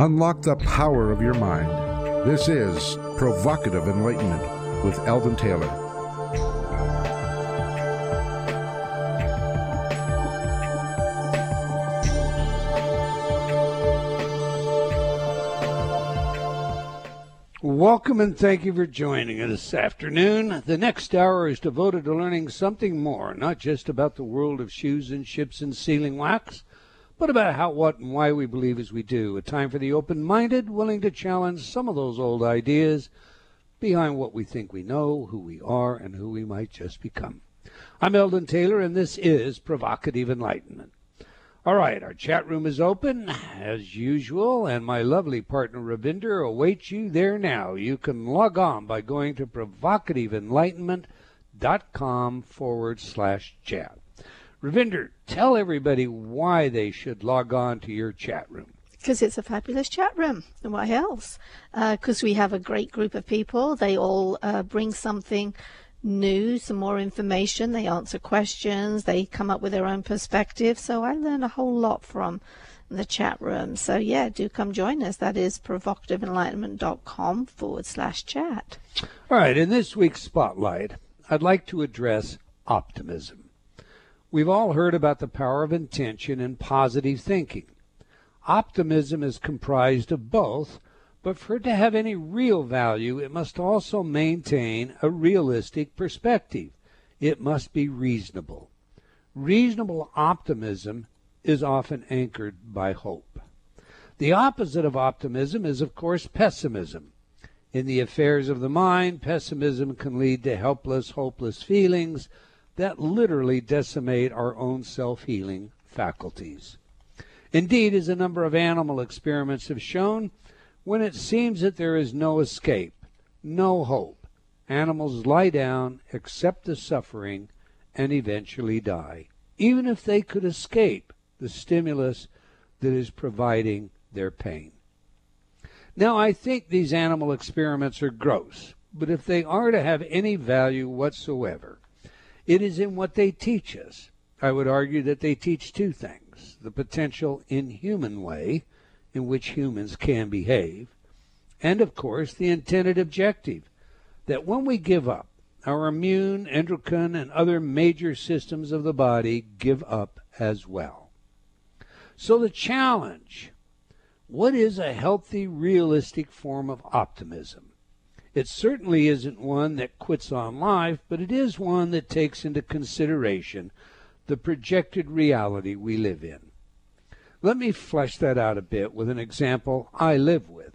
Unlock the power of your mind. This is Provocative Enlightenment with Eldon Taylor. Welcome and thank you for joining us this afternoon. The next hour is devoted to learning something more, not just about the world of shoes and ships and sealing wax, but about how, what, and why we believe as we do. A time for the open minded, willing to challenge some of those old ideas behind what we think we know, who we are, and who we might just become. I'm Eldon Taylor, and this is Provocative Enlightenment. All right, our chat room is open as usual, and my lovely partner Ravinder awaits you there now. You can log on by going to provocativeenlightenment.com forward slash chat. Ravinder, tell everybody why they should log on to your chat room. Because it's a fabulous chat room. And why else? Because uh, we have a great group of people. They all uh, bring something new, some more information. They answer questions. They come up with their own perspective. So I learn a whole lot from the chat room. So yeah, do come join us. That is provocativeenlightenment.com forward slash chat. All right. In this week's spotlight, I'd like to address optimism. We've all heard about the power of intention and positive thinking. Optimism is comprised of both, but for it to have any real value, it must also maintain a realistic perspective. It must be reasonable. Reasonable optimism is often anchored by hope. The opposite of optimism is, of course, pessimism. In the affairs of the mind, pessimism can lead to helpless, hopeless feelings that literally decimate our own self healing faculties. Indeed, as a number of animal experiments have shown, when it seems that there is no escape, no hope, animals lie down, accept the suffering, and eventually die, even if they could escape the stimulus that is providing their pain. Now, I think these animal experiments are gross, but if they are to have any value whatsoever, it is in what they teach us. I would argue that they teach two things the potential inhuman way in which humans can behave, and of course the intended objective that when we give up, our immune, endocrine, and other major systems of the body give up as well. So the challenge what is a healthy, realistic form of optimism? It certainly isn't one that quits on life, but it is one that takes into consideration the projected reality we live in. Let me flesh that out a bit with an example I live with.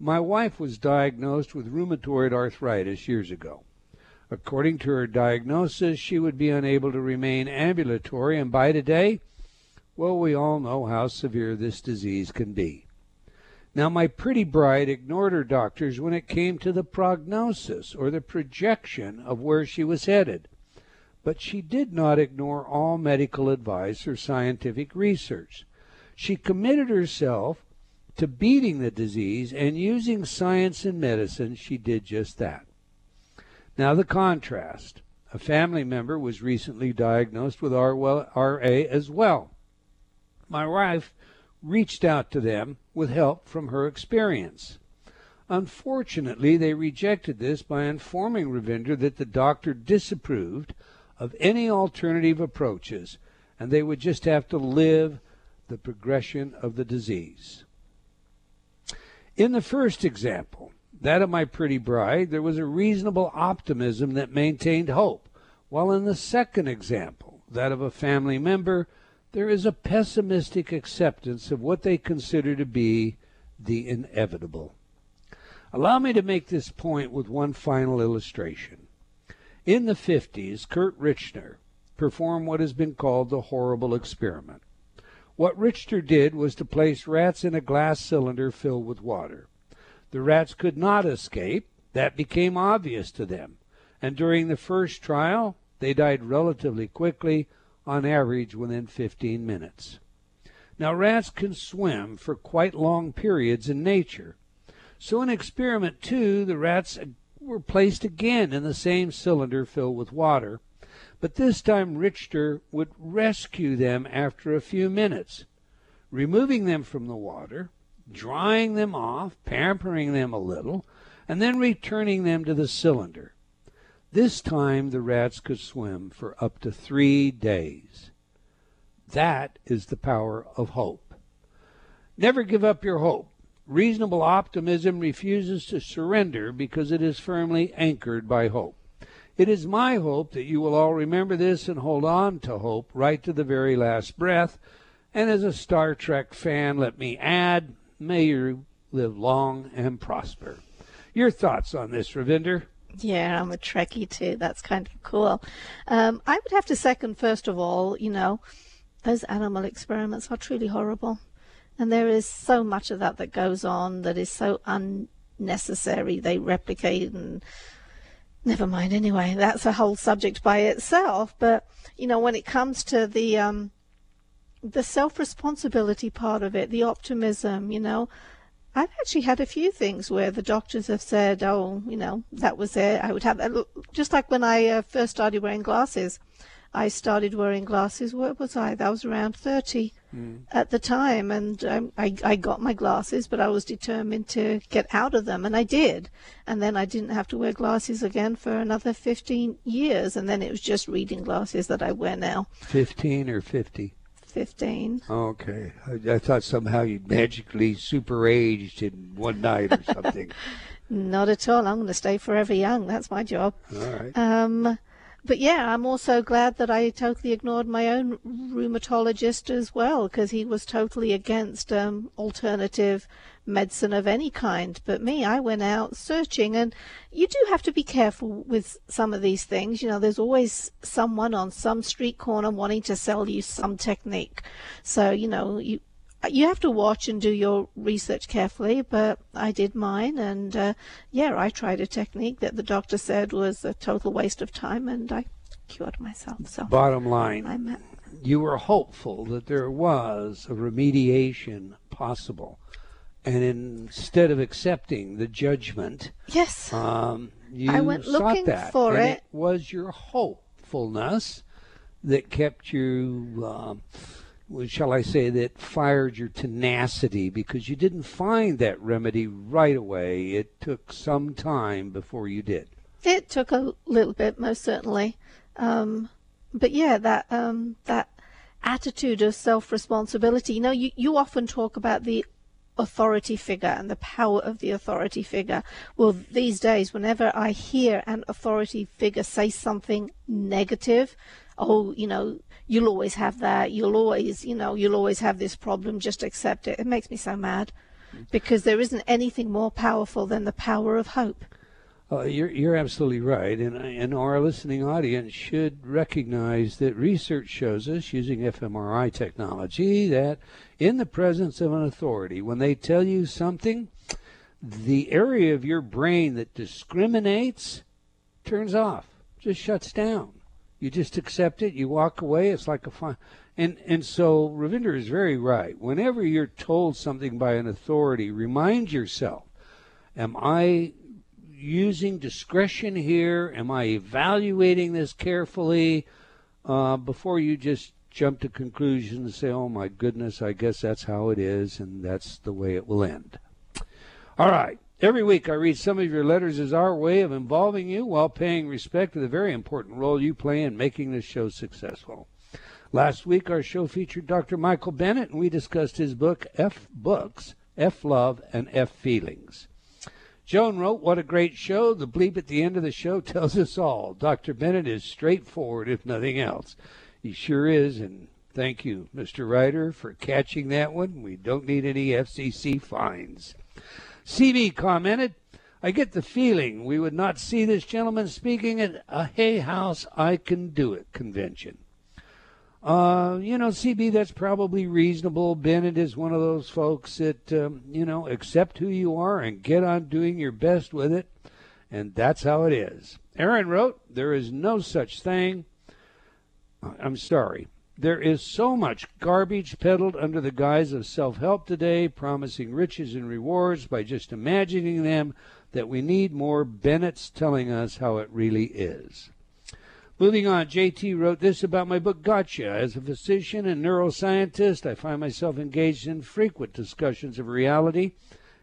My wife was diagnosed with rheumatoid arthritis years ago. According to her diagnosis, she would be unable to remain ambulatory, and by today, well, we all know how severe this disease can be. Now, my pretty bride ignored her doctors when it came to the prognosis or the projection of where she was headed. But she did not ignore all medical advice or scientific research. She committed herself to beating the disease, and using science and medicine, she did just that. Now, the contrast. A family member was recently diagnosed with RA as well. My wife reached out to them with help from her experience. Unfortunately, they rejected this by informing Ravinder that the doctor disapproved of any alternative approaches and they would just have to live the progression of the disease. In the first example, that of my pretty bride, there was a reasonable optimism that maintained hope, while in the second example, that of a family member, there is a pessimistic acceptance of what they consider to be the inevitable. Allow me to make this point with one final illustration. In the 50s, Curt Richter performed what has been called the horrible experiment. What Richter did was to place rats in a glass cylinder filled with water. The rats could not escape. That became obvious to them. And during the first trial, they died relatively quickly, on average within 15 minutes. Now, rats can swim for quite long periods in nature. So, in experiment two, the rats were placed again in the same cylinder filled with water, but this time Richter would rescue them after a few minutes. Removing them from the water, drying them off, pampering them a little, and then returning them to the cylinder. This time the rats could swim for up to three days. That is the power of hope. Never give up your hope. Reasonable optimism refuses to surrender because it is firmly anchored by hope. It is my hope that you will all remember this and hold on to hope right to the very last breath. And as a Star Trek fan, let me add, may you live long and prosper. Your thoughts on this, Ravinder? Yeah, I'm a Trekkie too. That's kind of cool. Um, I would have to second, first of all, you know, those animal experiments are truly horrible. And there is so much of that that goes on that is so unnecessary. They replicate and never mind anyway that's a whole subject by itself but you know when it comes to the um the self responsibility part of it the optimism you know I've actually had a few things where the doctors have said, "Oh, you know, that was it." I would have that. just like when I uh, first started wearing glasses. I started wearing glasses. What was I? That was around 30 mm. at the time, and um, I, I got my glasses, but I was determined to get out of them, and I did. And then I didn't have to wear glasses again for another 15 years, and then it was just reading glasses that I wear now. 15 or 50? 15. Okay. I, I thought somehow you'd magically super aged in one night or something. Not at all. I'm going to stay forever young. That's my job. All right. Um, but yeah, I'm also glad that I totally ignored my own rheumatologist as well, because he was totally against um, alternative medicine of any kind. But me, I went out searching, and you do have to be careful with some of these things. You know, there's always someone on some street corner wanting to sell you some technique. So, you know, you you have to watch and do your research carefully, but I did mine, and uh, yeah, I tried a technique that the doctor said was a total waste of time, and I cured myself. So, bottom line, you were hopeful that there was a remediation possible, and instead of accepting the judgment, yes, um, you I went looking that, for it. it. Was your hopefulness that kept you? Uh, shall I say, that fired your tenacity because you didn't find that remedy right away. It took some time before you did. It took a little bit, most certainly. Um, but yeah, that um, that attitude of self responsibility. You know, you, you often talk about the authority figure and the power of the authority figure. Well, these days, whenever I hear an authority figure say something negative, oh, you know, you'll always have that. You'll always, you know, you'll always have this problem. Just accept it. It makes me so mad because there isn't anything more powerful than the power of hope. Uh, you're, you're absolutely right. And, and our listening audience should recognize that research shows us using fMRI technology that in the presence of an authority, when they tell you something, the area of your brain that discriminates turns off, just shuts down. You just accept it. You walk away. It's like a fine. And and so Ravinder is very right. Whenever you're told something by an authority, remind yourself: Am I using discretion here? Am I evaluating this carefully uh, before you just jump to conclusions and say, "Oh my goodness, I guess that's how it is, and that's the way it will end." All right. Every week, I read some of your letters as our way of involving you while paying respect to the very important role you play in making this show successful. Last week, our show featured Dr. Michael Bennett, and we discussed his book, F Books, F Love, and F Feelings. Joan wrote, What a great show. The bleep at the end of the show tells us all. Dr. Bennett is straightforward, if nothing else. He sure is, and thank you, Mr. Ryder, for catching that one. We don't need any FCC fines. CB commented, I get the feeling we would not see this gentleman speaking at a Hay House I Can Do It convention. Uh, you know, CB, that's probably reasonable. Bennett is one of those folks that, um, you know, accept who you are and get on doing your best with it. And that's how it is. Aaron wrote, There is no such thing. I'm sorry. There is so much garbage peddled under the guise of self help today, promising riches and rewards by just imagining them, that we need more Bennett's telling us how it really is. Moving on, JT wrote this about my book Gotcha. As a physician and neuroscientist, I find myself engaged in frequent discussions of reality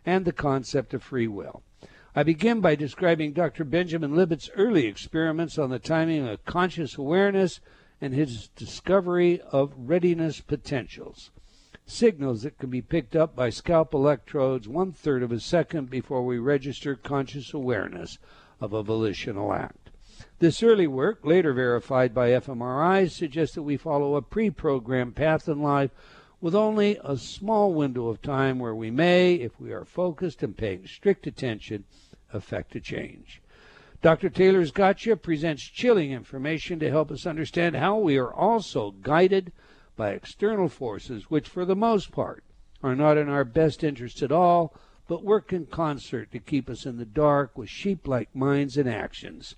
and the concept of free will. I begin by describing Dr. Benjamin Libet's early experiments on the timing of conscious awareness and his discovery of readiness potentials. Signals that can be picked up by scalp electrodes one third of a second before we register conscious awareness of a volitional act. This early work, later verified by fMRIs, suggests that we follow a pre programmed path in life with only a small window of time where we may, if we are focused and paying strict attention, affect a change. Dr. Taylor's Gotcha presents chilling information to help us understand how we are also guided by external forces which, for the most part, are not in our best interest at all, but work in concert to keep us in the dark with sheep like minds and actions.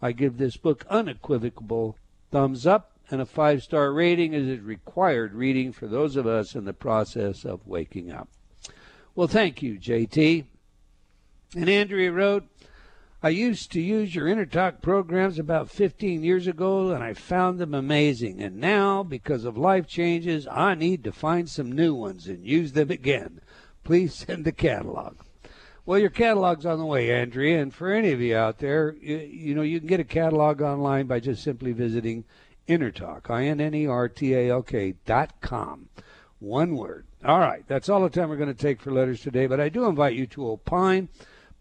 I give this book unequivocal thumbs up and a five star rating as is required reading for those of us in the process of waking up. Well, thank you, JT. And Andrea wrote, I used to use your InnerTalk programs about 15 years ago and I found them amazing. And now, because of life changes, I need to find some new ones and use them again. Please send the catalog. Well, your catalog's on the way, Andrea, and for any of you out there, you, you know, you can get a catalog online by just simply visiting InnerTalk, I-N-N-E-R-T-A-L-K dot com. One word. All right, that's all the time we're going to take for letters today, but I do invite you to opine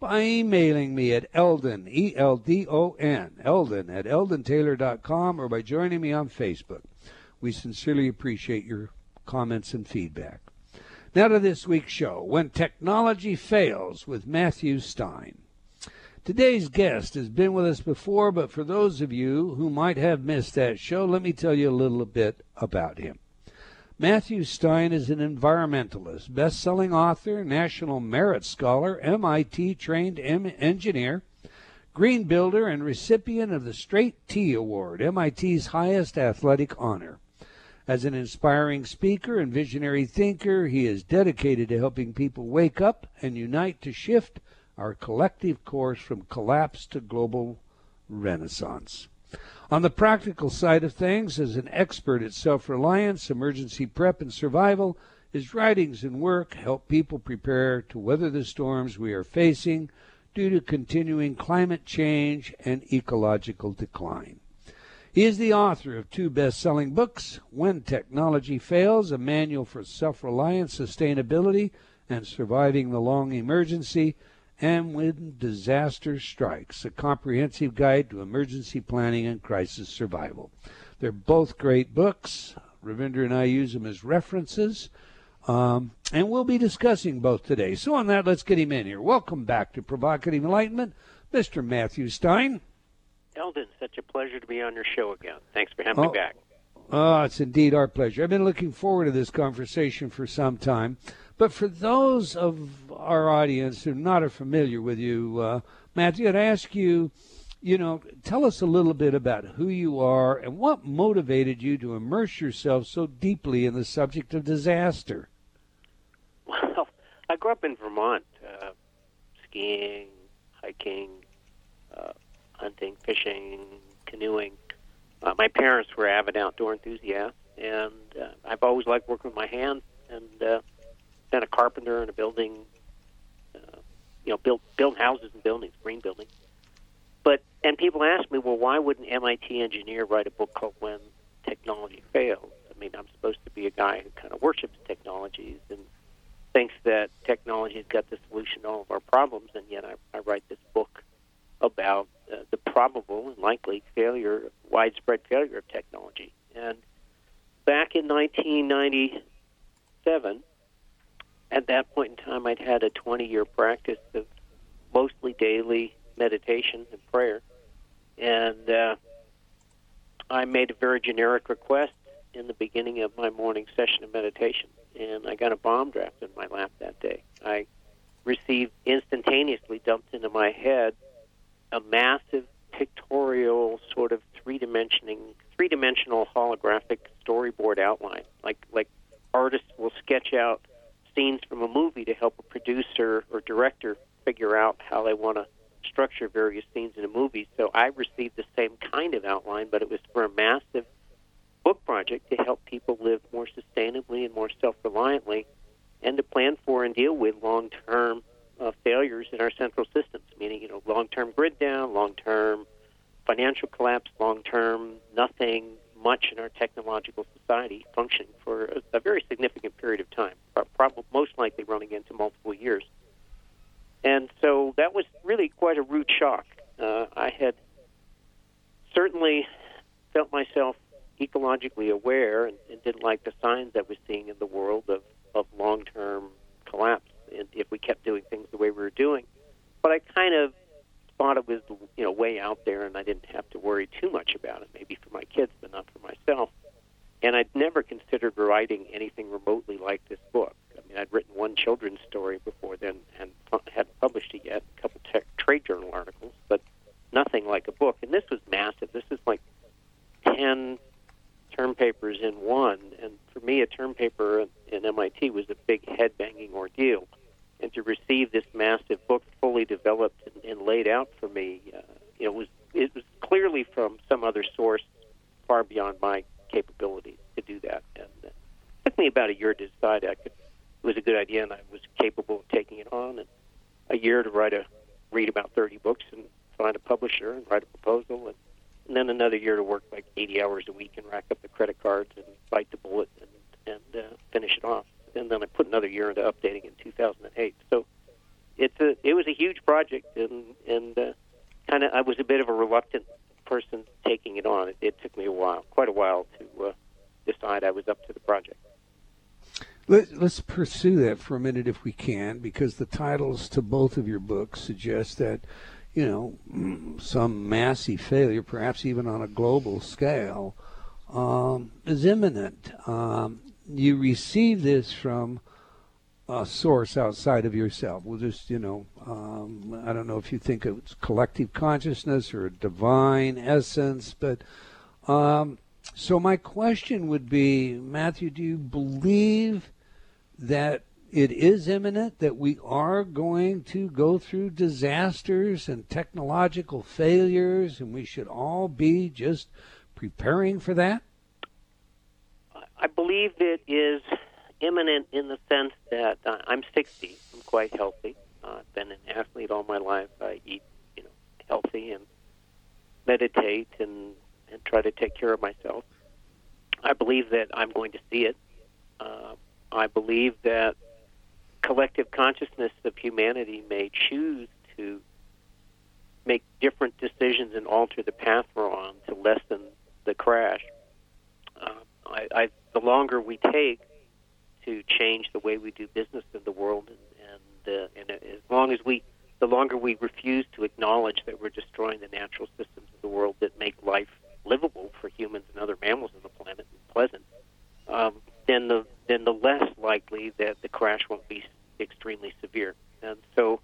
by emailing me at Eldon, E-L-D-O-N, Eldon at eldontaylor.com or by joining me on Facebook. We sincerely appreciate your comments and feedback. Now to this week's show When Technology Fails with Matthew Stein. Today's guest has been with us before, but for those of you who might have missed that show, let me tell you a little bit about him. Matthew Stein is an environmentalist, best selling author, National Merit Scholar, MIT trained engineer, green builder, and recipient of the Straight T Award, MIT's highest athletic honor. As an inspiring speaker and visionary thinker, he is dedicated to helping people wake up and unite to shift our collective course from collapse to global renaissance. On the practical side of things, as an expert at self reliance, emergency prep, and survival, his writings and work help people prepare to weather the storms we are facing due to continuing climate change and ecological decline. He is the author of two best selling books When Technology Fails, a manual for self reliance, sustainability and surviving the long emergency, and When Disaster Strikes, a comprehensive guide to emergency planning and crisis survival. They're both great books. Ravindra and I use them as references. Um, and we'll be discussing both today. So, on that, let's get him in here. Welcome back to Provocative Enlightenment, Mr. Matthew Stein. Eldon, such a pleasure to be on your show again. Thanks for having oh, me back. Oh, it's indeed our pleasure. I've been looking forward to this conversation for some time. But for those of our audience who are not familiar with you, uh, Matthew, I'd ask you, you know, tell us a little bit about who you are and what motivated you to immerse yourself so deeply in the subject of disaster. Well, I grew up in Vermont, uh, skiing, hiking, uh, hunting, fishing, canoeing. Uh, my parents were avid outdoor enthusiasts, and uh, I've always liked working with my hands. And uh, been a carpenter in a building, uh, you know, built built houses and buildings, green buildings. But and people ask me, well, why would an MIT engineer write a book called When Technology Fails? I mean, I'm supposed to be a guy who kind of worships technologies and thinks that technology has got the solution to all of our problems, and yet I, I write this book about uh, the probable and likely failure, widespread failure of technology. And back in 1997, at that point in time, I'd had a 20 year practice of mostly daily meditation and prayer. And uh, I made a very generic request in the beginning of my morning session of meditation. And I got a bomb draft in my lap that day. I received instantaneously dumped into my head a massive pictorial sort of three dimensioning three dimensional holographic storyboard outline like like artists will sketch out scenes from a movie to help a producer or director figure out how they want to structure various scenes in a movie. So I received the same kind of outline, but it was for a massive book project to help people live more sustainably and more self-reliantly, and to plan for and deal with long-term uh, failures in our central systems, meaning you know long-term grid down, long-term financial collapse, long-term nothing much in our technological society functioning for a, a very significant period of time, probably most likely running into multiple years. And so that was really quite a rude shock. Uh, I had certainly felt myself ecologically aware and, and didn't like the signs I was seeing in the world of, of long term collapse if we kept doing things the way we were doing. But I kind of thought it was you know way out there and I didn't have to worry too much about it, maybe for my kids but not for myself. And I'd never considered writing anything remotely like this book. I mean, I'd written one children's story before then and hadn't published it yet, a couple tech, trade journal articles, but nothing like a book. And this was massive. This is like 10 term papers in one. And for me, a term paper in MIT was a big head banging ordeal. And to receive this massive book fully developed and, and laid out for me, uh, know, was it was clearly from some other source far beyond my capabilities to do that. And uh, it took me about a year to decide I could it was a good idea and I was capable of taking it on. And a year to write a read about 30 books and find a publisher and write a proposal and and then another year to work like 80 hours a week and rack up the credit cards and bite the bullet and and uh, finish it off. And then I put another year into updating in 2008. It was a huge project and and uh, kind of I was a bit of a reluctant person taking it on. It, it took me a while, quite a while, to uh, decide I was up to the project. Let, us pursue that for a minute if we can, because the titles to both of your books suggest that you know, some massive failure, perhaps even on a global scale, um, is imminent. Um, you receive this from a source outside of yourself. Well, just, you know, um, I don't know if you think it's collective consciousness or a divine essence, but um, so my question would be, Matthew, do you believe that it is imminent that we are going to go through disasters and technological failures, and we should all be just preparing for that? I believe it is imminent in the sense that uh, I'm 60. I'm quite healthy. Uh, I've been an athlete all my life. I eat, you know, healthy and meditate and and try to take care of myself. I believe that I'm going to see it. Uh, I believe that collective consciousness of humanity may choose to make different decisions and alter the path we're on to lessen the crash. Uh, I, I, the longer we take to change the way we do business in the world, and and, uh, and as long as we, the longer we refuse to acknowledge that we're destroying the natural systems of the world that make life livable for humans and other mammals on the planet and pleasant, um, then the then the less likely that the crash won't be extremely severe. And so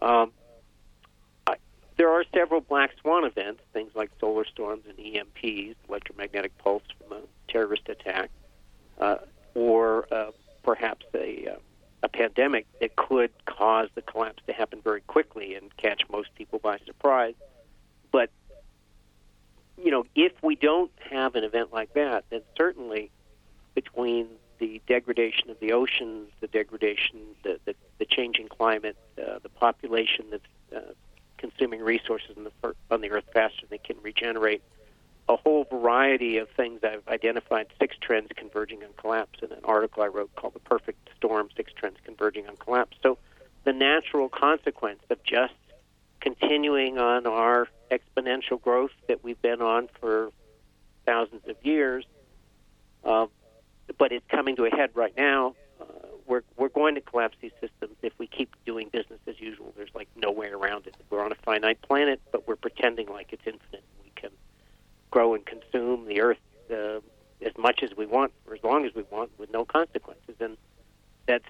um, there are several black swan events, things like solar storms and EMPs, electromagnetic pulse from a terrorist attack, uh, or uh, perhaps a, uh, a pandemic that could cause the collapse to happen very quickly and catch most people by surprise. But you know, if we don't have an event like that, then certainly between the degradation of the oceans, the degradation, the, the, the changing climate, uh, the population that's uh, consuming resources the, on the earth faster than they can regenerate, a whole variety of things. I've identified six trends converging on collapse in an article I wrote called The Perfect Storm Six Trends Converging on Collapse. So, the natural consequence of just continuing on our exponential growth that we've been on for thousands of years uh, but it's coming to a head right now. Uh, we're we're going to collapse these systems if we keep doing business as usual. There's like no way around it. We're on a finite planet, but we're pretending like it's infinite. We can grow and consume the Earth uh, as much as we want, or as long as we want, with no consequences. And that's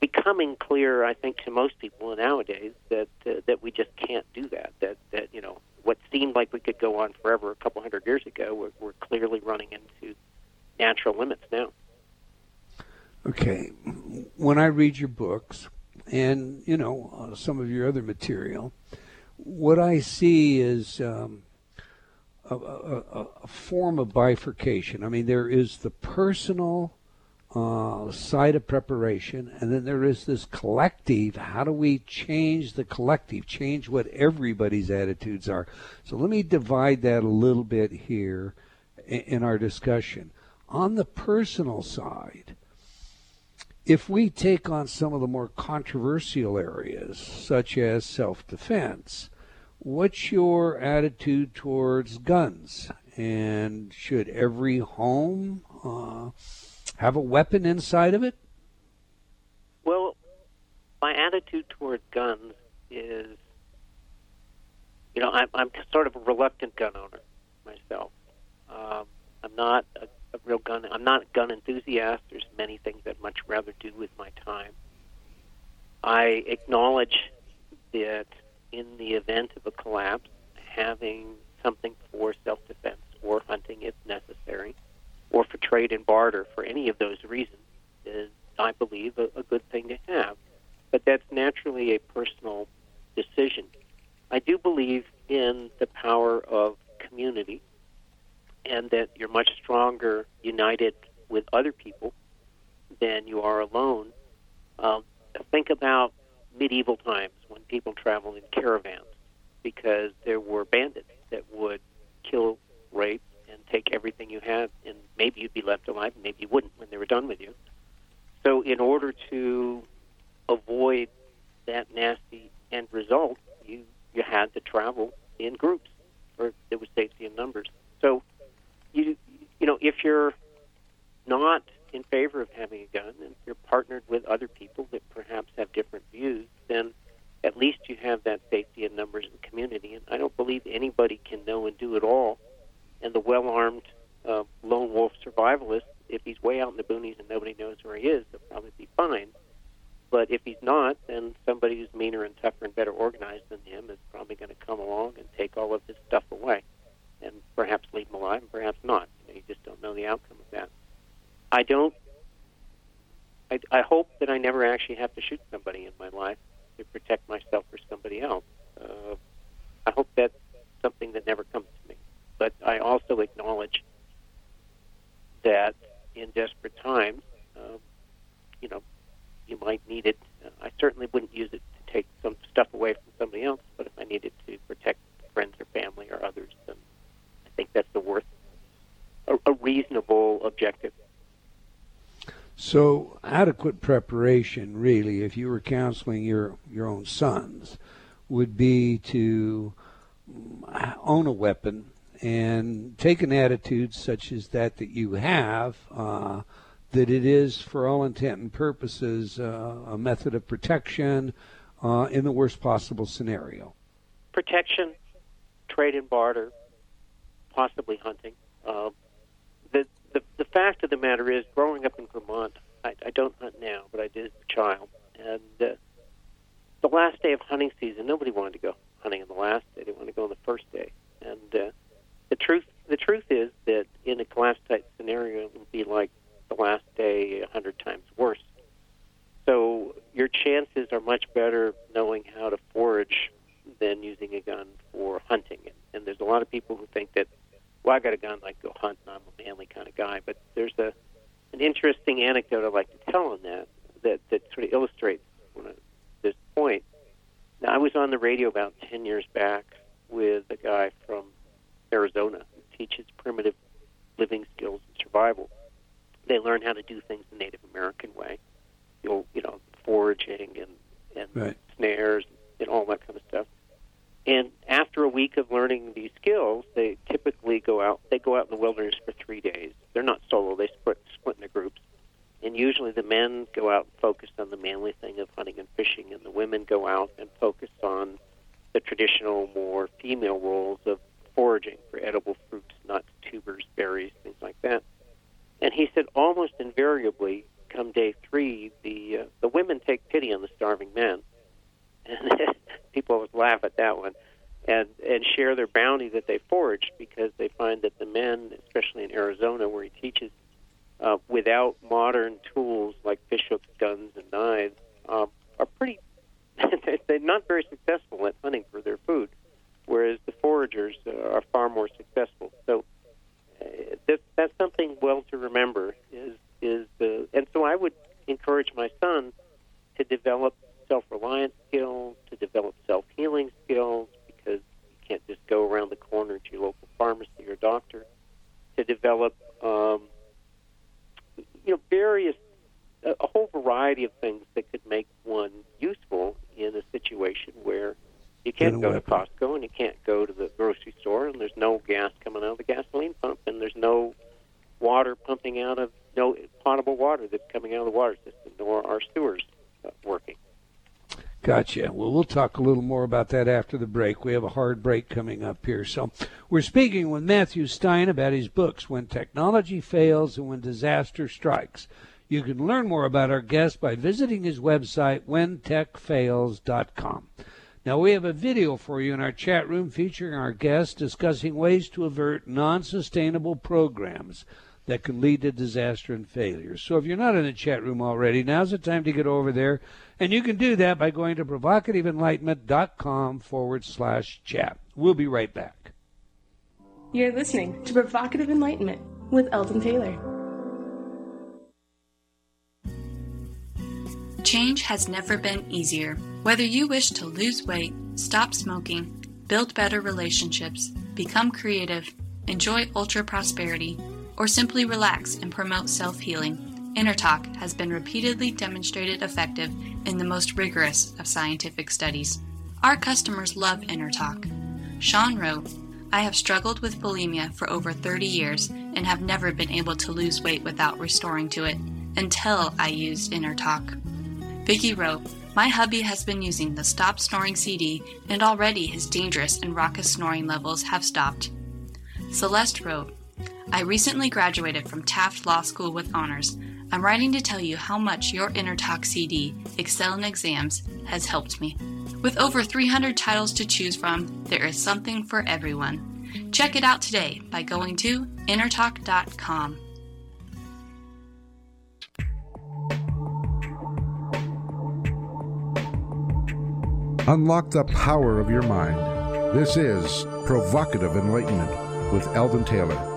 becoming clear, I think, to most people nowadays that uh, that we just can't do that. That that you know what seemed like we could go on forever a couple hundred years ago, we're, we're clearly running into natural limits now. Okay, when I read your books and you know uh, some of your other material, what I see is um, a, a, a, form of bifurcation. I mean, there is the personal uh, side of preparation, and then there is this collective. How do we change the collective, change what everybody's attitudes are? So let me divide that a little bit here in, in our discussion. On the personal side, if we take on some of the more controversial areas, such as self defense, what's your attitude towards guns? And should every home uh, have a weapon inside of it? Well, my attitude towards guns is, you know, I'm, I'm sort of a reluctant gun owner myself. Um, I'm not a, a real gun. I'm not a gun enthusiast. There's many things I'd much rather do with my time. I acknowledge that in the event of a collapse, having something for self-defense or hunting if necessary, or for trade and barter for any of those reasons is, I believe, a, a good thing to have. But that's naturally a personal decision. I do believe in the power of community and that you're much stronger united with other people than you are alone. Um, think about medieval times people traveled in caravans because there were bandits that would kill, rape, and take everything you had, and maybe you'd be left alive, and maybe you wouldn't when they were done with you. So, in order to avoid that nasty end result, you you had to travel in groups, or there was safety in numbers. So, you you know, if you're not in favor of having a gun and you're partnered with other people that perhaps have different views, then at least you have that safety in numbers and community. And I don't believe anybody can know and do it all. And the well armed uh, lone wolf survivalist, if he's way out in the boonies and nobody knows where he is, he'll probably be fine. But if he's not, then somebody who's meaner and tougher and better organized than him is probably going to come along and take all of his stuff away and perhaps leave him alive and perhaps not. You, know, you just don't know the outcome of that. I don't. I, I hope that I never actually have to shoot somebody in my life to protect myself or somebody else. Uh, I hope that's something that never comes to me. But I also acknowledge that in desperate times, uh, you know, you might need it. I certainly wouldn't use it to take some stuff away from somebody else, but if I needed to protect friends or family or others, then I think that's the worth a, a reasonable objective. So, adequate preparation, really, if you were counseling your, your own sons, would be to own a weapon and take an attitude such as that that you have, uh, that it is, for all intent and purposes, uh, a method of protection uh, in the worst possible scenario. Protection, trade and barter, possibly hunting. The, the the fact of the matter is, growing up in Vermont, I, I don't hunt now, but I did as a child. And uh, the last day of hunting season, nobody wanted to go hunting on the last day; they wanted to go on the first day. And uh, the truth, the truth is that in a collapse type scenario, it would be like the last day a hundred times worse. So your chances are much better knowing how to forage than using a gun for hunting. And, and there's a lot of people who think that well, I got a gun, I go hunt, and I'm a manly kind of guy. But there's a an interesting anecdote I'd like to tell on that that that sort of illustrates this point. Now, I was on the radio about ten years back with a guy from Arizona who teaches primitive living skills and survival. They learn how to do things the Native American way, you know, you know foraging and and right. snares and all that kind of stuff. And after a week of learning these skills, they typically go out. They go out in the wilderness for three days. They're not solo; they split split into groups. And usually, the men go out and focus on the manly thing of hunting and fishing, and the women go out and focus on the traditional, more female roles of foraging for edible fruits, nuts, tubers, berries, things like that. And he said, almost invariably, come day three, the uh, the women take pity on the starving men and laugh at that one, and and share their bounty that they foraged because they find that the men, especially in Arizona where he teaches, uh, without modern tools like fishhooks, guns, and knives, um, are pretty they're not very successful at hunting for their food, whereas the foragers uh, are far more successful. So uh, that, that's something well to remember. Is is the and so I would encourage my son to develop self-reliance skills, to develop self-healing skills, because you can't just go around the corner to your local pharmacy or doctor. To develop, um, you know, various a whole variety of things that could make one useful in a situation where you can't go to Costco and you can't go to the grocery store and there's no gas coming out of the gasoline pump and there's no water pumping out of no potable water that's coming out of the water system nor are sewers uh, working. Gotcha. Well, we'll talk a little more about that after the break. We have a hard break coming up here. So, we're speaking with Matthew Stein about his books, When Technology Fails and When Disaster Strikes. You can learn more about our guest by visiting his website, whentechfails.com. Now, we have a video for you in our chat room featuring our guest discussing ways to avert non sustainable programs that can lead to disaster and failure. So, if you're not in the chat room already, now's the time to get over there. And you can do that by going to provocativeenlightenment.com forward slash chat. We'll be right back. You're listening to Provocative Enlightenment with Eldon Taylor. Change has never been easier. Whether you wish to lose weight, stop smoking, build better relationships, become creative, enjoy ultra prosperity, or simply relax and promote self healing, InnerTalk has been repeatedly demonstrated effective in the most rigorous of scientific studies. Our customers love InnerTalk. Sean wrote, I have struggled with bulimia for over 30 years and have never been able to lose weight without restoring to it until I used InnerTalk. Vicky wrote, My hubby has been using the Stop Snoring CD, and already his dangerous and raucous snoring levels have stopped. Celeste wrote, I recently graduated from Taft Law School with honors. I'm writing to tell you how much your InnerTalk CD, Excel in Exams, has helped me. With over 300 titles to choose from, there is something for everyone. Check it out today by going to innertalk.com. Unlock the power of your mind. This is Provocative Enlightenment with Eldon Taylor.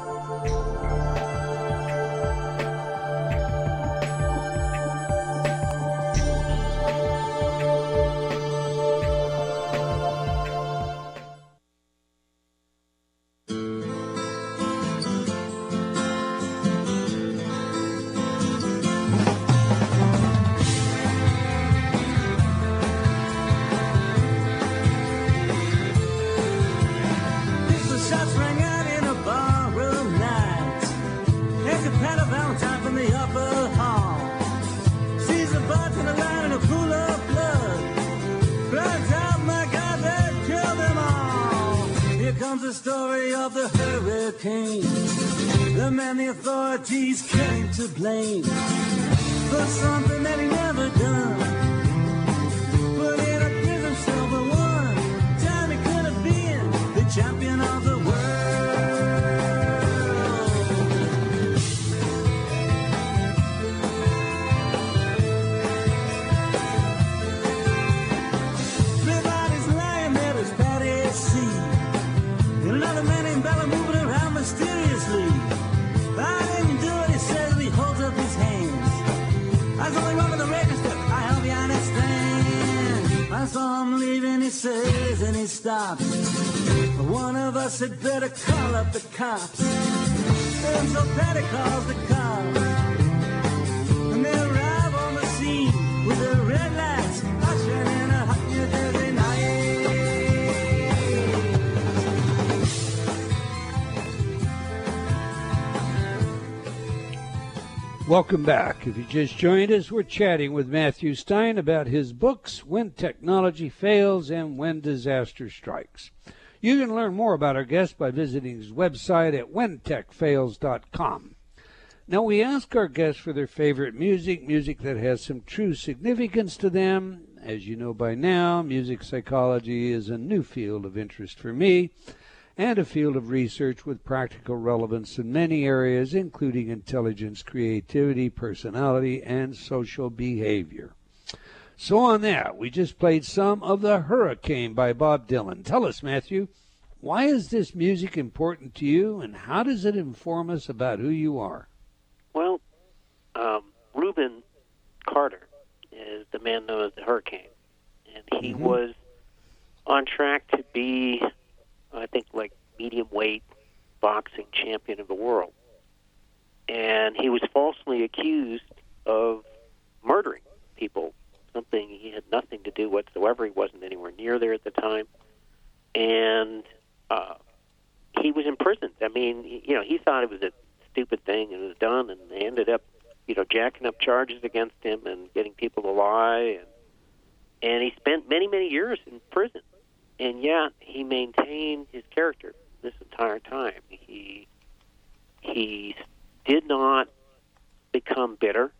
Welcome back. If you just joined us, we're chatting with Matthew Stein about his books, When Technology Fails and When Disaster Strikes. You can learn more about our guest by visiting his website at whentechfails.com. Now, we ask our guests for their favorite music, music that has some true significance to them. As you know by now, music psychology is a new field of interest for me and a field of research with practical relevance in many areas, including intelligence, creativity, personality, and social behavior. So, on that, we just played some of The Hurricane by Bob Dylan. Tell us, Matthew, why is this music important to you, and how does it inform us about who you are? Well, um, Rubin Carter is the man known as the Hurricane, and he Mhm. was on track to be, I think, like medium weight boxing champion of the world, and he was falsely accused of murdering people, something he had nothing to do whatsoever. He wasn't anywhere near there at the time, and uh, he was imprisoned. I mean, you know, he thought it was a stupid thing and it was done, and they ended up, you know, jacking up charges against him and getting people to lie, and and he spent many many years in prison, and yet he maintained his character this entire time. He he did not become bitter.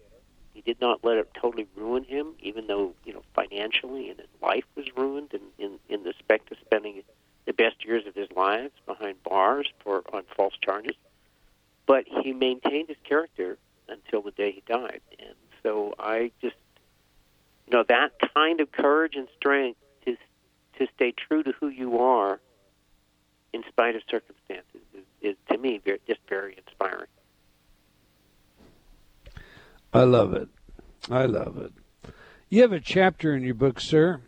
He did not let it totally ruin him, even though you know financially and his life was ruined in in, in respect to spending the best years of his lives behind bars for on false charges. But he maintained his character until the day he died, and so I just you know that kind of courage and strength to stay true to who you are in spite of circumstances is, is to me very, just very inspiring. I love it. I love it. You have a chapter in your book, sir,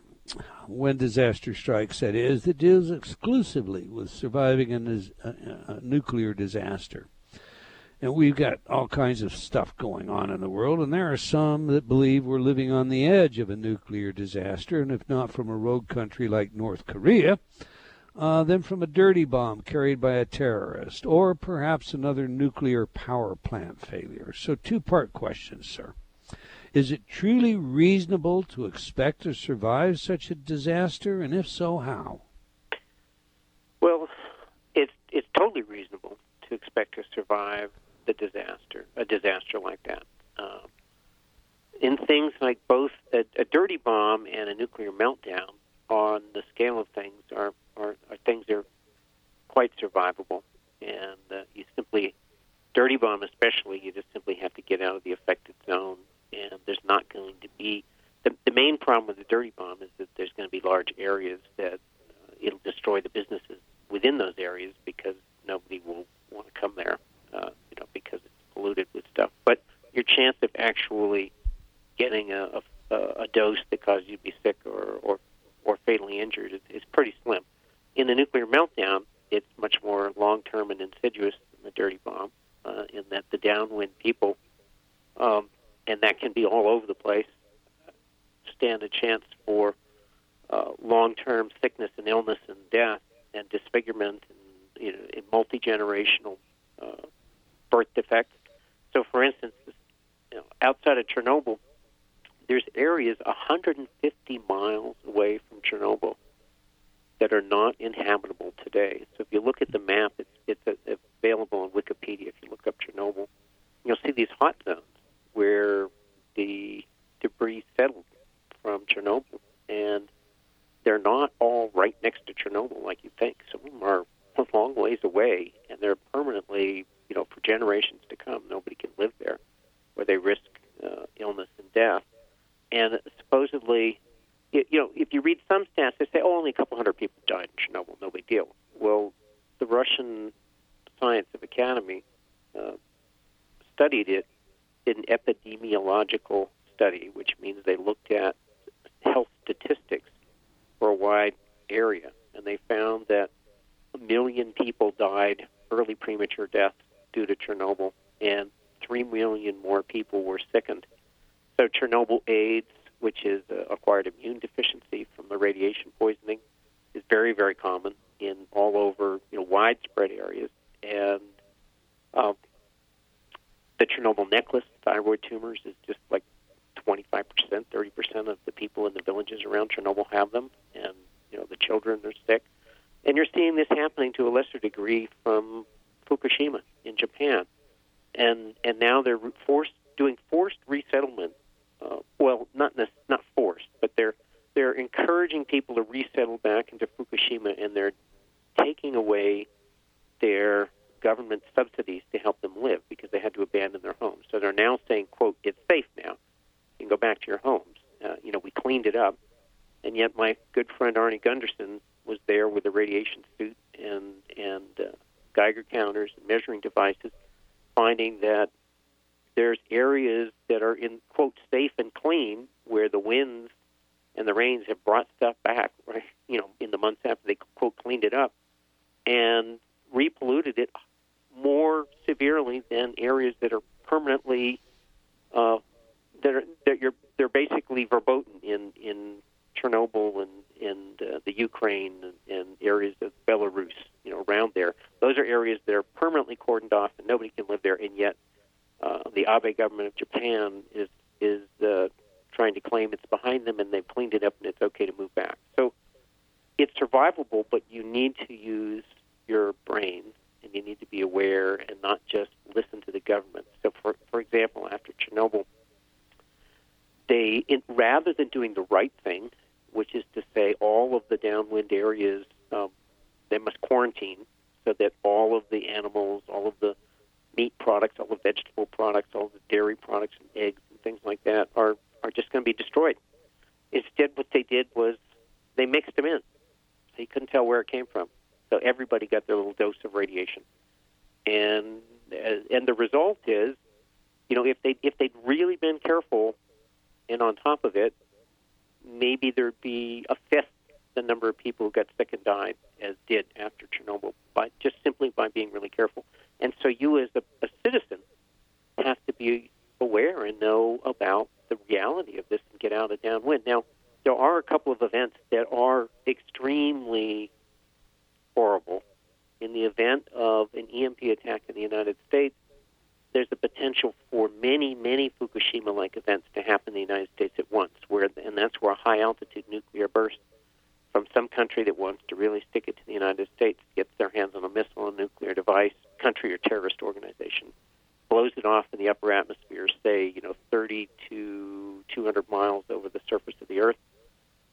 When Disaster Strikes, that is, that deals exclusively with surviving a, a, a nuclear disaster. And we've got all kinds of stuff going on in the world, and there are some that believe we're living on the edge of a nuclear disaster, and if not from a rogue country like North Korea, uh, then from a dirty bomb carried by a terrorist, or perhaps another nuclear power plant failure. So, two part question, sir. Is it truly reasonable to expect to survive such a disaster, and if so, how? Well, it's it's totally reasonable to expect to survive the disaster, a disaster like that. Um, in things like both a, a dirty bomb and a nuclear meltdown, on the scale of things, are are, are things that are quite survivable, and uh, you simply dirty bomb especially, you just simply have to get out of the affected zone, and there's not going to be the, the main problem with the dirty bomb is that there's going to be large areas that uh, it'll destroy the businesses within those areas because nobody will want to come there, uh, you know, because it's polluted with stuff. But your chance of actually getting a, a, a dose that causes you to be sick or, or, or fatally injured is, is pretty slim. In the nuclear meltdown, it's much more long term and insidious than the dirty bomb, uh, in that the downwind people, um, and that can be all over the place, stand a chance for uh, long term sickness and illness and death and disfigurement and you know, multi generational uh, birth defects. So, for instance, you know, outside of Chernobyl, there's areas 150 miles away from Chernobyl that are not inhabitable today. So, if you look at the map, it's, it's available on Wikipedia. If you look up Chernobyl, you'll see these hot zones where the debris settled from Chernobyl, and they're not all right next to Chernobyl like you think. Some of them are a long ways away, and they're permanently, you know, for generations to come. Nobody can live there, where they risk uh, illness and death. And supposedly, you you know, if you read some stats, they say, oh, only a couple hundred people died in Chernobyl, no big deal. Well, the Russian Science of Academy uh, studied it in epidemiological study, which means they looked at health statistics for a wide area, and they found that a million people died early premature deaths due to Chernobyl, and three million more people were sickened. So Chernobyl AIDS, which is acquired immune deficiency from the radiation poisoning, is very, very common in all over, you know, widespread areas, and uh, the Chernobyl necklace, thyroid tumors, is just like 25%, 30% of the people in the villages around Chernobyl have them, and you know the children are sick. And you're seeing this happening to a lesser degree from Fukushima in Japan, and and now they're forced doing forced resettlement. Uh, well, not not forced, but they're they're encouraging people to resettle back into Fukushima, and they're taking away their government subsidies to help them live because they had to abandon their homes. So they're now saying, "quote It's safe now. You can go back to your homes." Uh, you know, we cleaned it up. And yet, my good friend Arnie Gundersen a radiation suit and and uh, Geiger counters and measuring devices, finding that there's areas that are in quote safe and clean where the winds and the rains have brought stuff back, right? You know, in the months after they quote cleaned it up, and repolluted it more severely than areas that are permanently uh, that are that you're they're basically verboten in in Chernobyl and and uh, the Ukraine and, and areas of Belarus, you know, around there. Those are areas permanently cordoned off and nobody can live there. And yet, uh, the Abe government of Japan is is uh, trying to claim it's behind them and they've cleaned it up and it's okay to move back. So it's survivable, but you need to use your brains and you need to be aware and not just listen to the government. So, for for example, after Chernobyl, they in, rather than doing the right thing, which is to say all of the downwind areas um, they must quarantine so that all of the animals, all of the meat products, all the vegetable products, all the dairy products and eggs and things like that are are just going to be destroyed. Instead, what they did was they mixed them in, so you couldn't tell where it came from. So everybody got their little dose of radiation, and uh, and the result is, you know, if they if they'd really been careful, and on top of it, maybe there'd be a fifth the number of people who got sick and died as did after Chernobyl, by just simply by being really careful. And so you, as a, a citizen, have to be aware and know about the reality of this and get out of downwind. Now, there are a couple of events that are extremely horrible. In the event of an EMP attack in the United States, there's a potential for many, many Fukushima-like events to happen in the United States at once, where and that's where a high-altitude nuclear burst from some country that wants to really stick it to the United States gets their hands on a missile, a nuclear device, country or terrorist organization, blows it off in the upper atmosphere, say, you know, 30 to 200 miles over the surface of the Earth,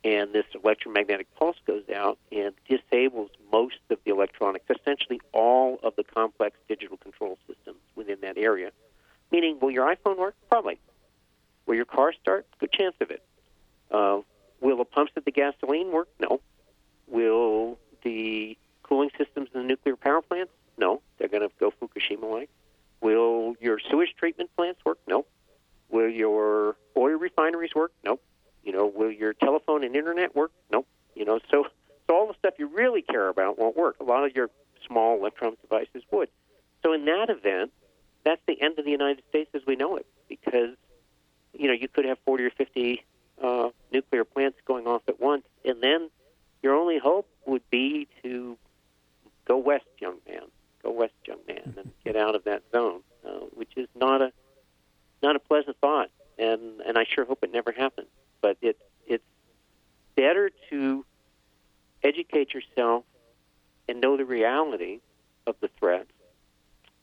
and this electromagnetic pulse goes out and disables most of the electronics, essentially all of the complex digital control systems within that area. Meaning, will your iPhone work? Probably. Will your car start? Good chance of it. Uh, will the pumps at the gasoline work? No. Will the cooling systems in the nuclear power plants? No. They're going to go Fukushima like. Will your sewage treatment plants work? No. Will your oil refineries work? No. You know, will your telephone and internet work? No. You know, so so all the stuff you really care about won't work. A lot of your small electronic devices would. So in that event, that's the end of the United States as we know it, because you know you could have 40 or 50 uh, nuclear plants going off at once, and then your only hope would be to go west, young man, go west, young man, and get out of that zone, uh, which is not a not a pleasant thought, and and I sure hope it never happens. But it's it's better to educate yourself and know the reality of the threat.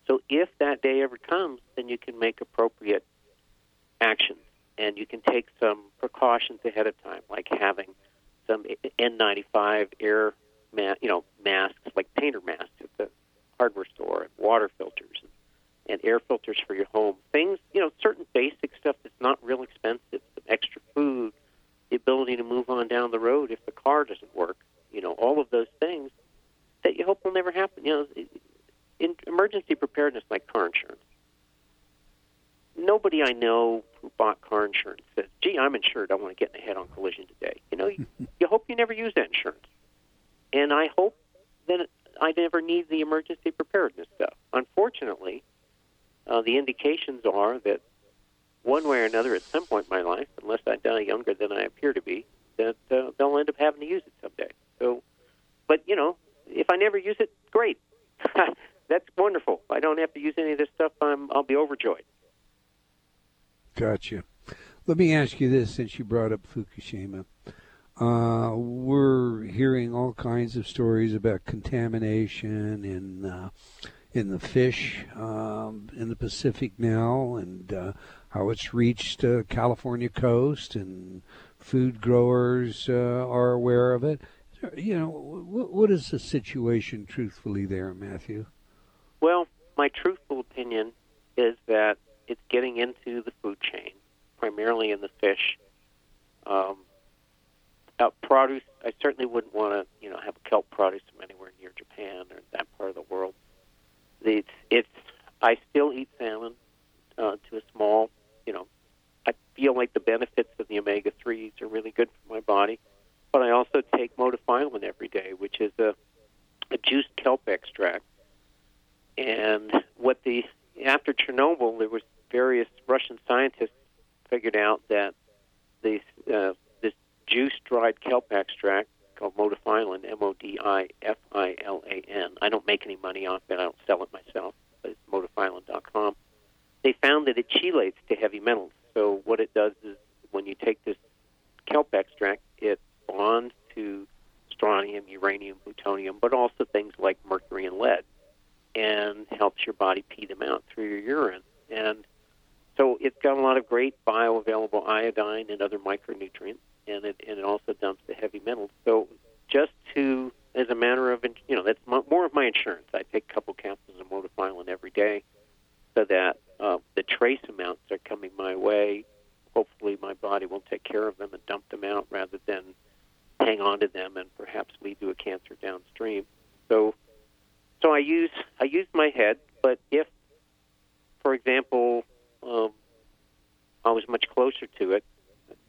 So if that day ever comes, then you can make appropriate actions and you can take some precautions ahead of time, like having some N95 air, ma- you know, masks, like painter masks at the hardware store, and water filters, and, and air filters for your home. Things, you know, certain basic stuff that's not real expensive some extra food, the ability to move on down the road if the car doesn't work, you know, all of those things that you hope will never happen. You know, in emergency preparedness, like car insurance, nobody I know who bought car insurance says, "Gee, I'm insured. I want to get in a head-on collision today." You know, you, you hope you never use that insurance, and I hope that I never need the emergency preparedness stuff. Unfortunately, uh, the indications are that one way or another at some point in my life, unless I die younger than I appear to be, that uh, they'll end up having to use it someday. So, but you know, if I never use it, great. That's wonderful. If I don't have to use any of this stuff, I'm I'll be overjoyed. Gotcha. Let me ask you this, since you brought up Fukushima. Uh, we're hearing all kinds of stories about contamination in uh, in the fish um, in the Pacific now, and uh, how it's reached uh, California coast, and food growers uh, are aware of it. You know, what, what is the situation, truthfully, there, Matthew? Well, my truthful opinion is that it's getting into the food chain, primarily in the fish. Um, uh, produce. I certainly wouldn't want to, you know, have kelp produce from anywhere near Japan or that part of the world. It's, it's. I still eat salmon uh, to a small, you know. I feel like the benefits of the omega threes are really good for my body, but I also take Modifilan every day, which is a, a juiced kelp extract. And what the after Chernobyl, there was various Russian scientists figured out that these uh, this juice dried kelp extract called Modifilan, M O D I F I L A N. I don't make any money off it. I don't sell it myself. But it's modifilan.com. They found that it chelates to heavy metals. So what it does is when you take this kelp extract, it bonds to strontium, uranium, plutonium, but also things like mercury and lead, and helps your body pee them out through your urine. And so it's got a lot of great bioavailable iodine and other micronutrients and it and it also dumps the heavy metals. So just to as a matter of you know that's more of my insurance. I take a couple capsules of Modifilan every day, so that uh, the trace amounts are coming my way. Hopefully, my body will take care of them and dump them out rather than hang on to them and perhaps lead to a cancer downstream. So, so I use I use my head, but if, for example, um, I was much closer to it,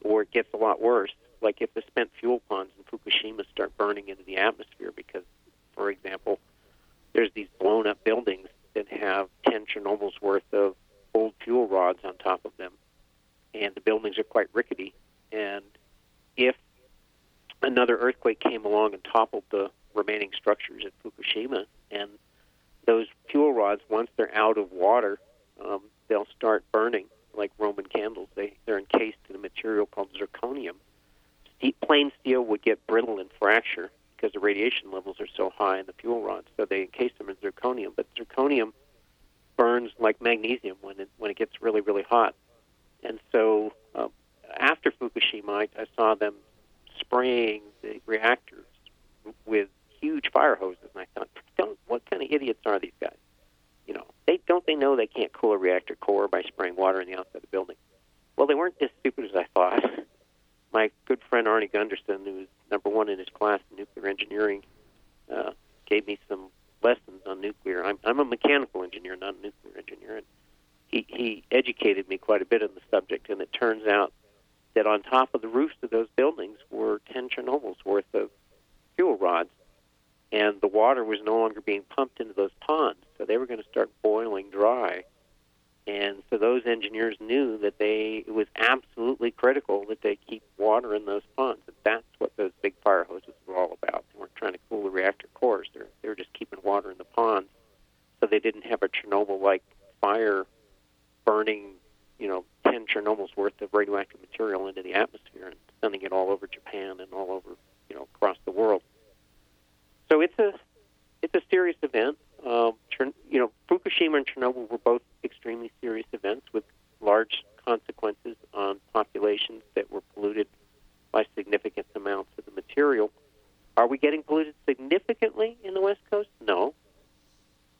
or it gets a lot worse. Like if the spent fuel ponds in Fukushima start burning into the atmosphere because, for example, there's these blown up buildings that have 10 Chernobyls worth of old fuel rods on top of them, and the buildings are quite rickety. And if another earthquake came along and toppled the remaining structures at Fukushima, and those fuel rods, once they're out of water, um, they'll start burning like Roman candles. They they're encased in a material called zirconium. plain steel would get brittle and fracture because the radiation levels are so high in the fuel rods. So they encase them in zirconium. But zirconium burns like magnesium when it when it gets really really hot. And so uh, after Fukushima, I, I saw them spraying the reactors with huge fire hoses, and I thought, don't, what kind of idiots are these guys? You know, they don't they know they can't cool a reactor core by spraying water in the outside of the building. Well, they weren't as stupid as I thought. My good friend Arnie Gundersen, who was number one in his class in nuclear engineering, uh, gave me some lessons on nuclear. I'm, I'm a mechanical engineer, not a nuclear engineer, and he, he educated me quite a bit on the subject. And it turns out that on top of the roofs of those buildings were 10 Chernobyls worth of fuel rods and the water was no longer being pumped into those ponds, so they were going to start boiling dry. And so those engineers knew that they it was absolutely critical that they keep water in those ponds. And that's what those big fire hoses were all about. They weren't trying to cool the reactor cores; they're they were just keeping water in the ponds, so they didn't have a Chernobyl-like fire burning, you know, ten Chernobyls worth of radioactive material into the atmosphere and sending it all over Japan and all over, you know, across the world. So it's a it's a serious event. Um, you know, Fukushima and Chernobyl were both extremely serious events with large consequences on populations that were polluted by significant amounts of the material. Are we getting polluted significantly in the West Coast? No.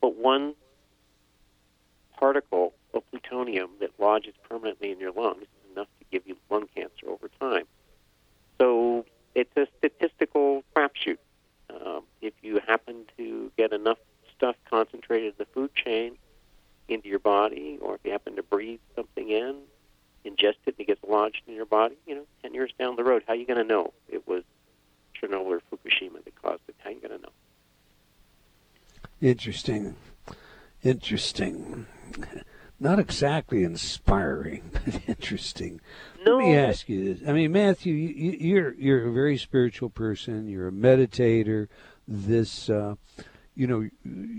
But one particle of plutonium that lodges permanently in your lungs is enough to give you lung cancer over time. So it's a statistical crapshoot. Um, if you happen to get enough stuff concentrated the food chain into your body, or if you happen to breathe something in, ingest it, and it gets lodged in your body, you know, 10 years down the road, how are you going to know it was Chernobyl or Fukushima that caused it? How are you going to know? Interesting. Interesting. Not exactly inspiring, but interesting. No. Let me ask you this. I mean, Matthew, you, you're you're a very spiritual person. You're a meditator. This, uh, you know,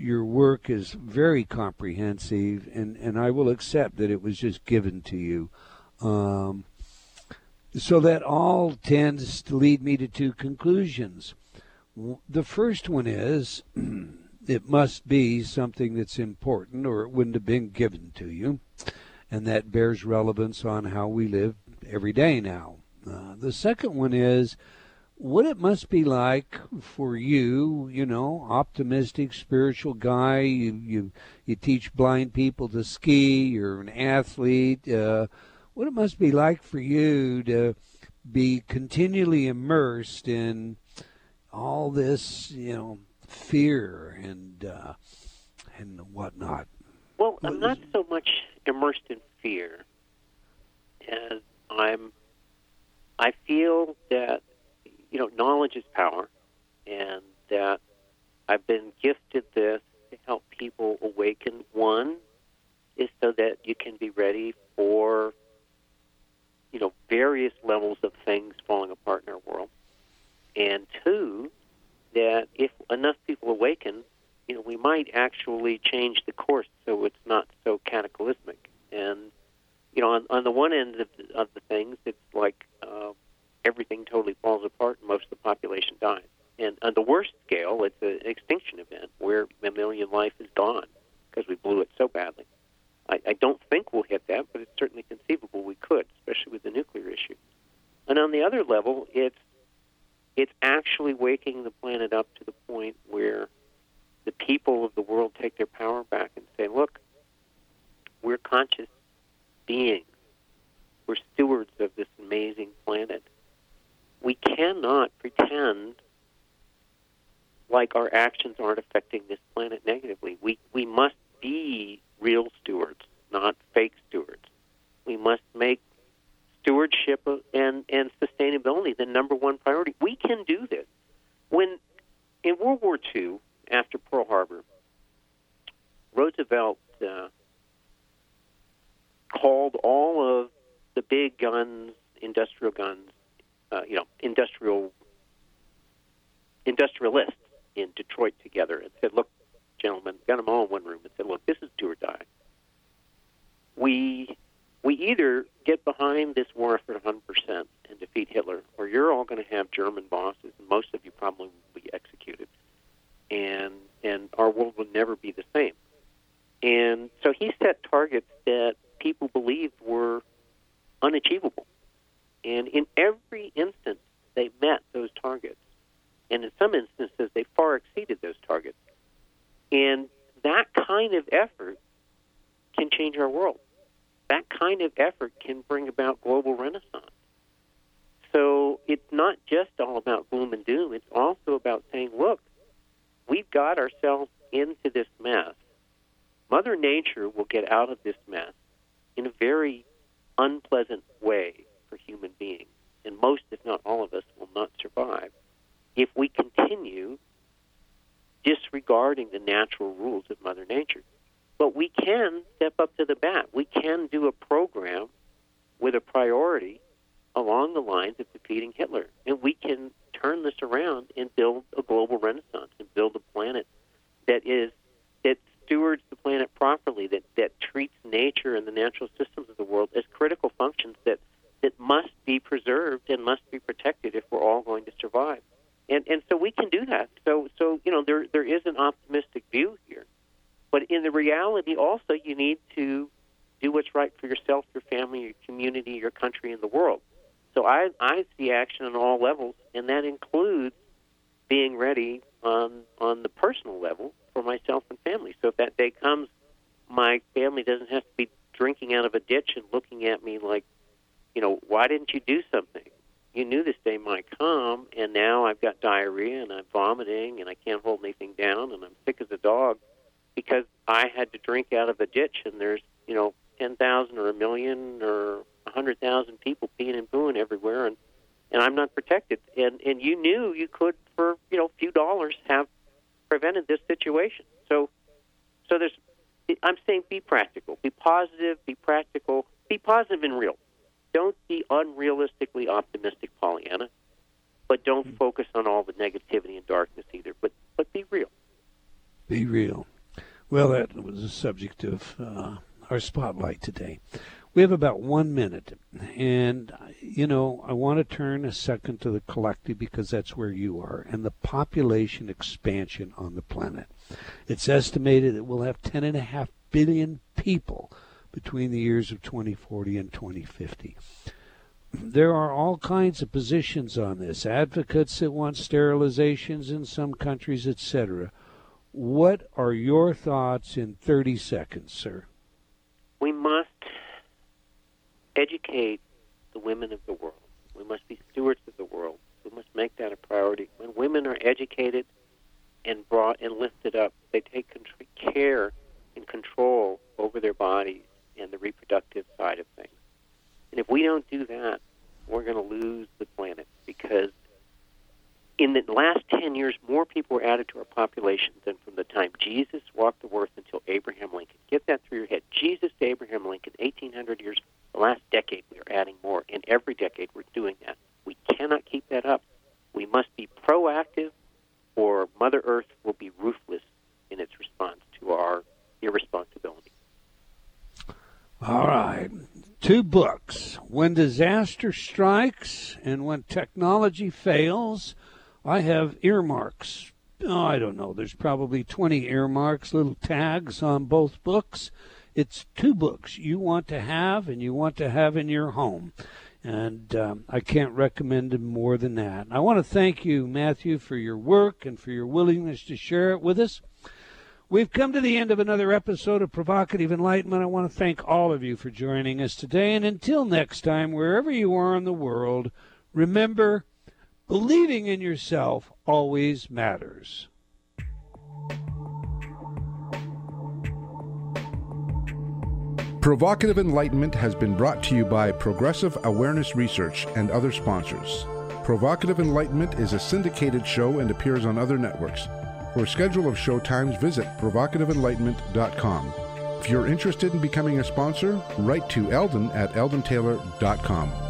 your work is very comprehensive, and and I will accept that it was just given to you. Um, so that all tends to lead me to two conclusions. The first one is it must be something that's important or it wouldn't have been given to you. And that bears relevance on how we live every day now. Uh, the second one is what it must be like for you, you know, optimistic, spiritual guy. You you, you teach blind people to ski. You're an athlete. Uh, what it must be like for you to be continually immersed in all this, you know, fear and uh, and whatnot. Well, I'm not so much immersed in fear as I'm. I feel that you know knowledge is power, and that I've been gifted this to help people awaken. One is so that you can be ready for you know various levels of things falling apart in our world, and two that if enough people awaken, you know we might actually change the course so it's not so cataclysmic. And you know on, on the one end of the, of the things, it's like uh, everything totally falls apart and most of the population dies. And on the worst scale, it's an extinction event where mammalian life is gone because we blew it so badly. I, I don't think we'll hit that, but it's certainly conceivable we could, especially with the nuclear issue. And on the other level, it's it's actually waking the planet up to the point where the people of the world take their power back and say, "Look, we're conscious beings. We're stewards of this amazing planet. We cannot pretend like our actions aren't affecting this planet negatively. We we must be real stewards, not fake stewards. We must make stewardship and and sustainability the number one priority. We can do this. When in World War II, after Pearl Harbor, Roosevelt uh, called all of the big guns, industrial guns, uh, you know, industrial industrialists in Detroit together and said, "Look, gentlemen, got them all in one room and said, look, this is do or die. We we either get behind this war effort 100% and defeat Hitler, or you're all going to have German bosses, and most of you probably will be executed, and and our world will never be the same. And so he set targets that people believed were unachievable, and in every instance they met those targets, and in some instances they far exceeded those targets. And that kind of effort can change our world. That kind of effort can bring about global renaissance. So it's not just all about gloom and doom. It's also about saying, look, we've got ourselves into this mess. Mother Nature will get out of this mess in a very unpleasant way for human beings. And most, if not all of us, will not survive if we continue disregarding the natural rules of Mother Nature. But we can step up to the bat. We can do a program with a priority along the lines of defeating Hitler. And we can turn this around and build a global renaissance and build a planet that is that stewards the planet properly, that, that treats nature and the natural systems of the world as critical functions that, that must be preserved and must be protected if we're all going to survive and and so we can do that. So so you know there there is an optimistic view here, but in the reality also you need to do what's right for yourself, your family, your community, your country, and the world. So I I see action on all levels, and that includes being ready on on the personal level for myself and family. So if that day comes, my family doesn't have to be drinking out of a ditch and looking at me like, you know, why didn't you do something? you knew this day might come, and now I've got diarrhea and I'm vomiting and I can't hold anything down and I'm sick as a dog because I had to drink out of a ditch and there's you know ten thousand or a million or a hundred thousand people peeing and pooing everywhere and and I'm not protected. And and you knew you could for you know a few dollars have prevented this situation. So so there's I'm saying be practical. Be positive be practical. Be positive and real don't be unrealistically optimistic, Pollyanna, but don't mm-hmm. focus on all the negativity and darkness either. But but be real. Be real. Well, that was the subject of uh, our spotlight today. We have about one minute, and you know I want to turn a second to the collective because that's where you are and the population expansion on the planet. It's estimated that we'll have ten and a half billion people between the years of 2040 and 2050. There are all kinds of positions on this advocates that want sterilizations in some countries, etc. What are your thoughts in 30 seconds, sir? We must educate the women of the world We must be stewards of the world. We must make that a priority. When women are educated and brought and lifted up, they take care and control over their bodies and the reproductive side of things. And if we don't do that, we're going to lose the planet because in the last 10 years, more people were added to our population than from the time Jesus walked the earth until Abraham Lincoln. Get that through your head. Jesus to Abraham Lincoln, 1800 years. The last decade, we are adding more. And every decade, we're doing that. We cannot keep that up. We must be proactive, or Mother Earth will be ruthless in its response to our irresponsibility. All right. Two books When Disaster Strikes and When Technology Fails I have earmarks. Oh, I don't know. There's probably 20 earmarks, little tags on both books. It's two books you want to have and you want to have in your home. And um, I can't recommend them more than that. I want to thank you, Matthew, for your work and for your willingness to share it with us. We've come to the end of another episode of Provocative Enlightenment. I want to thank all of you for joining us today. And until next time, wherever you are in the world, remember Believing in yourself always matters. Provocative Enlightenment has been brought to you by Progressive Awareness Research and other sponsors. Provocative Enlightenment is a syndicated show and appears on other networks. For a schedule of show times, visit provocativeenlightenment.com. If you're interested in becoming a sponsor, write to Eldon at eldontaylor.com.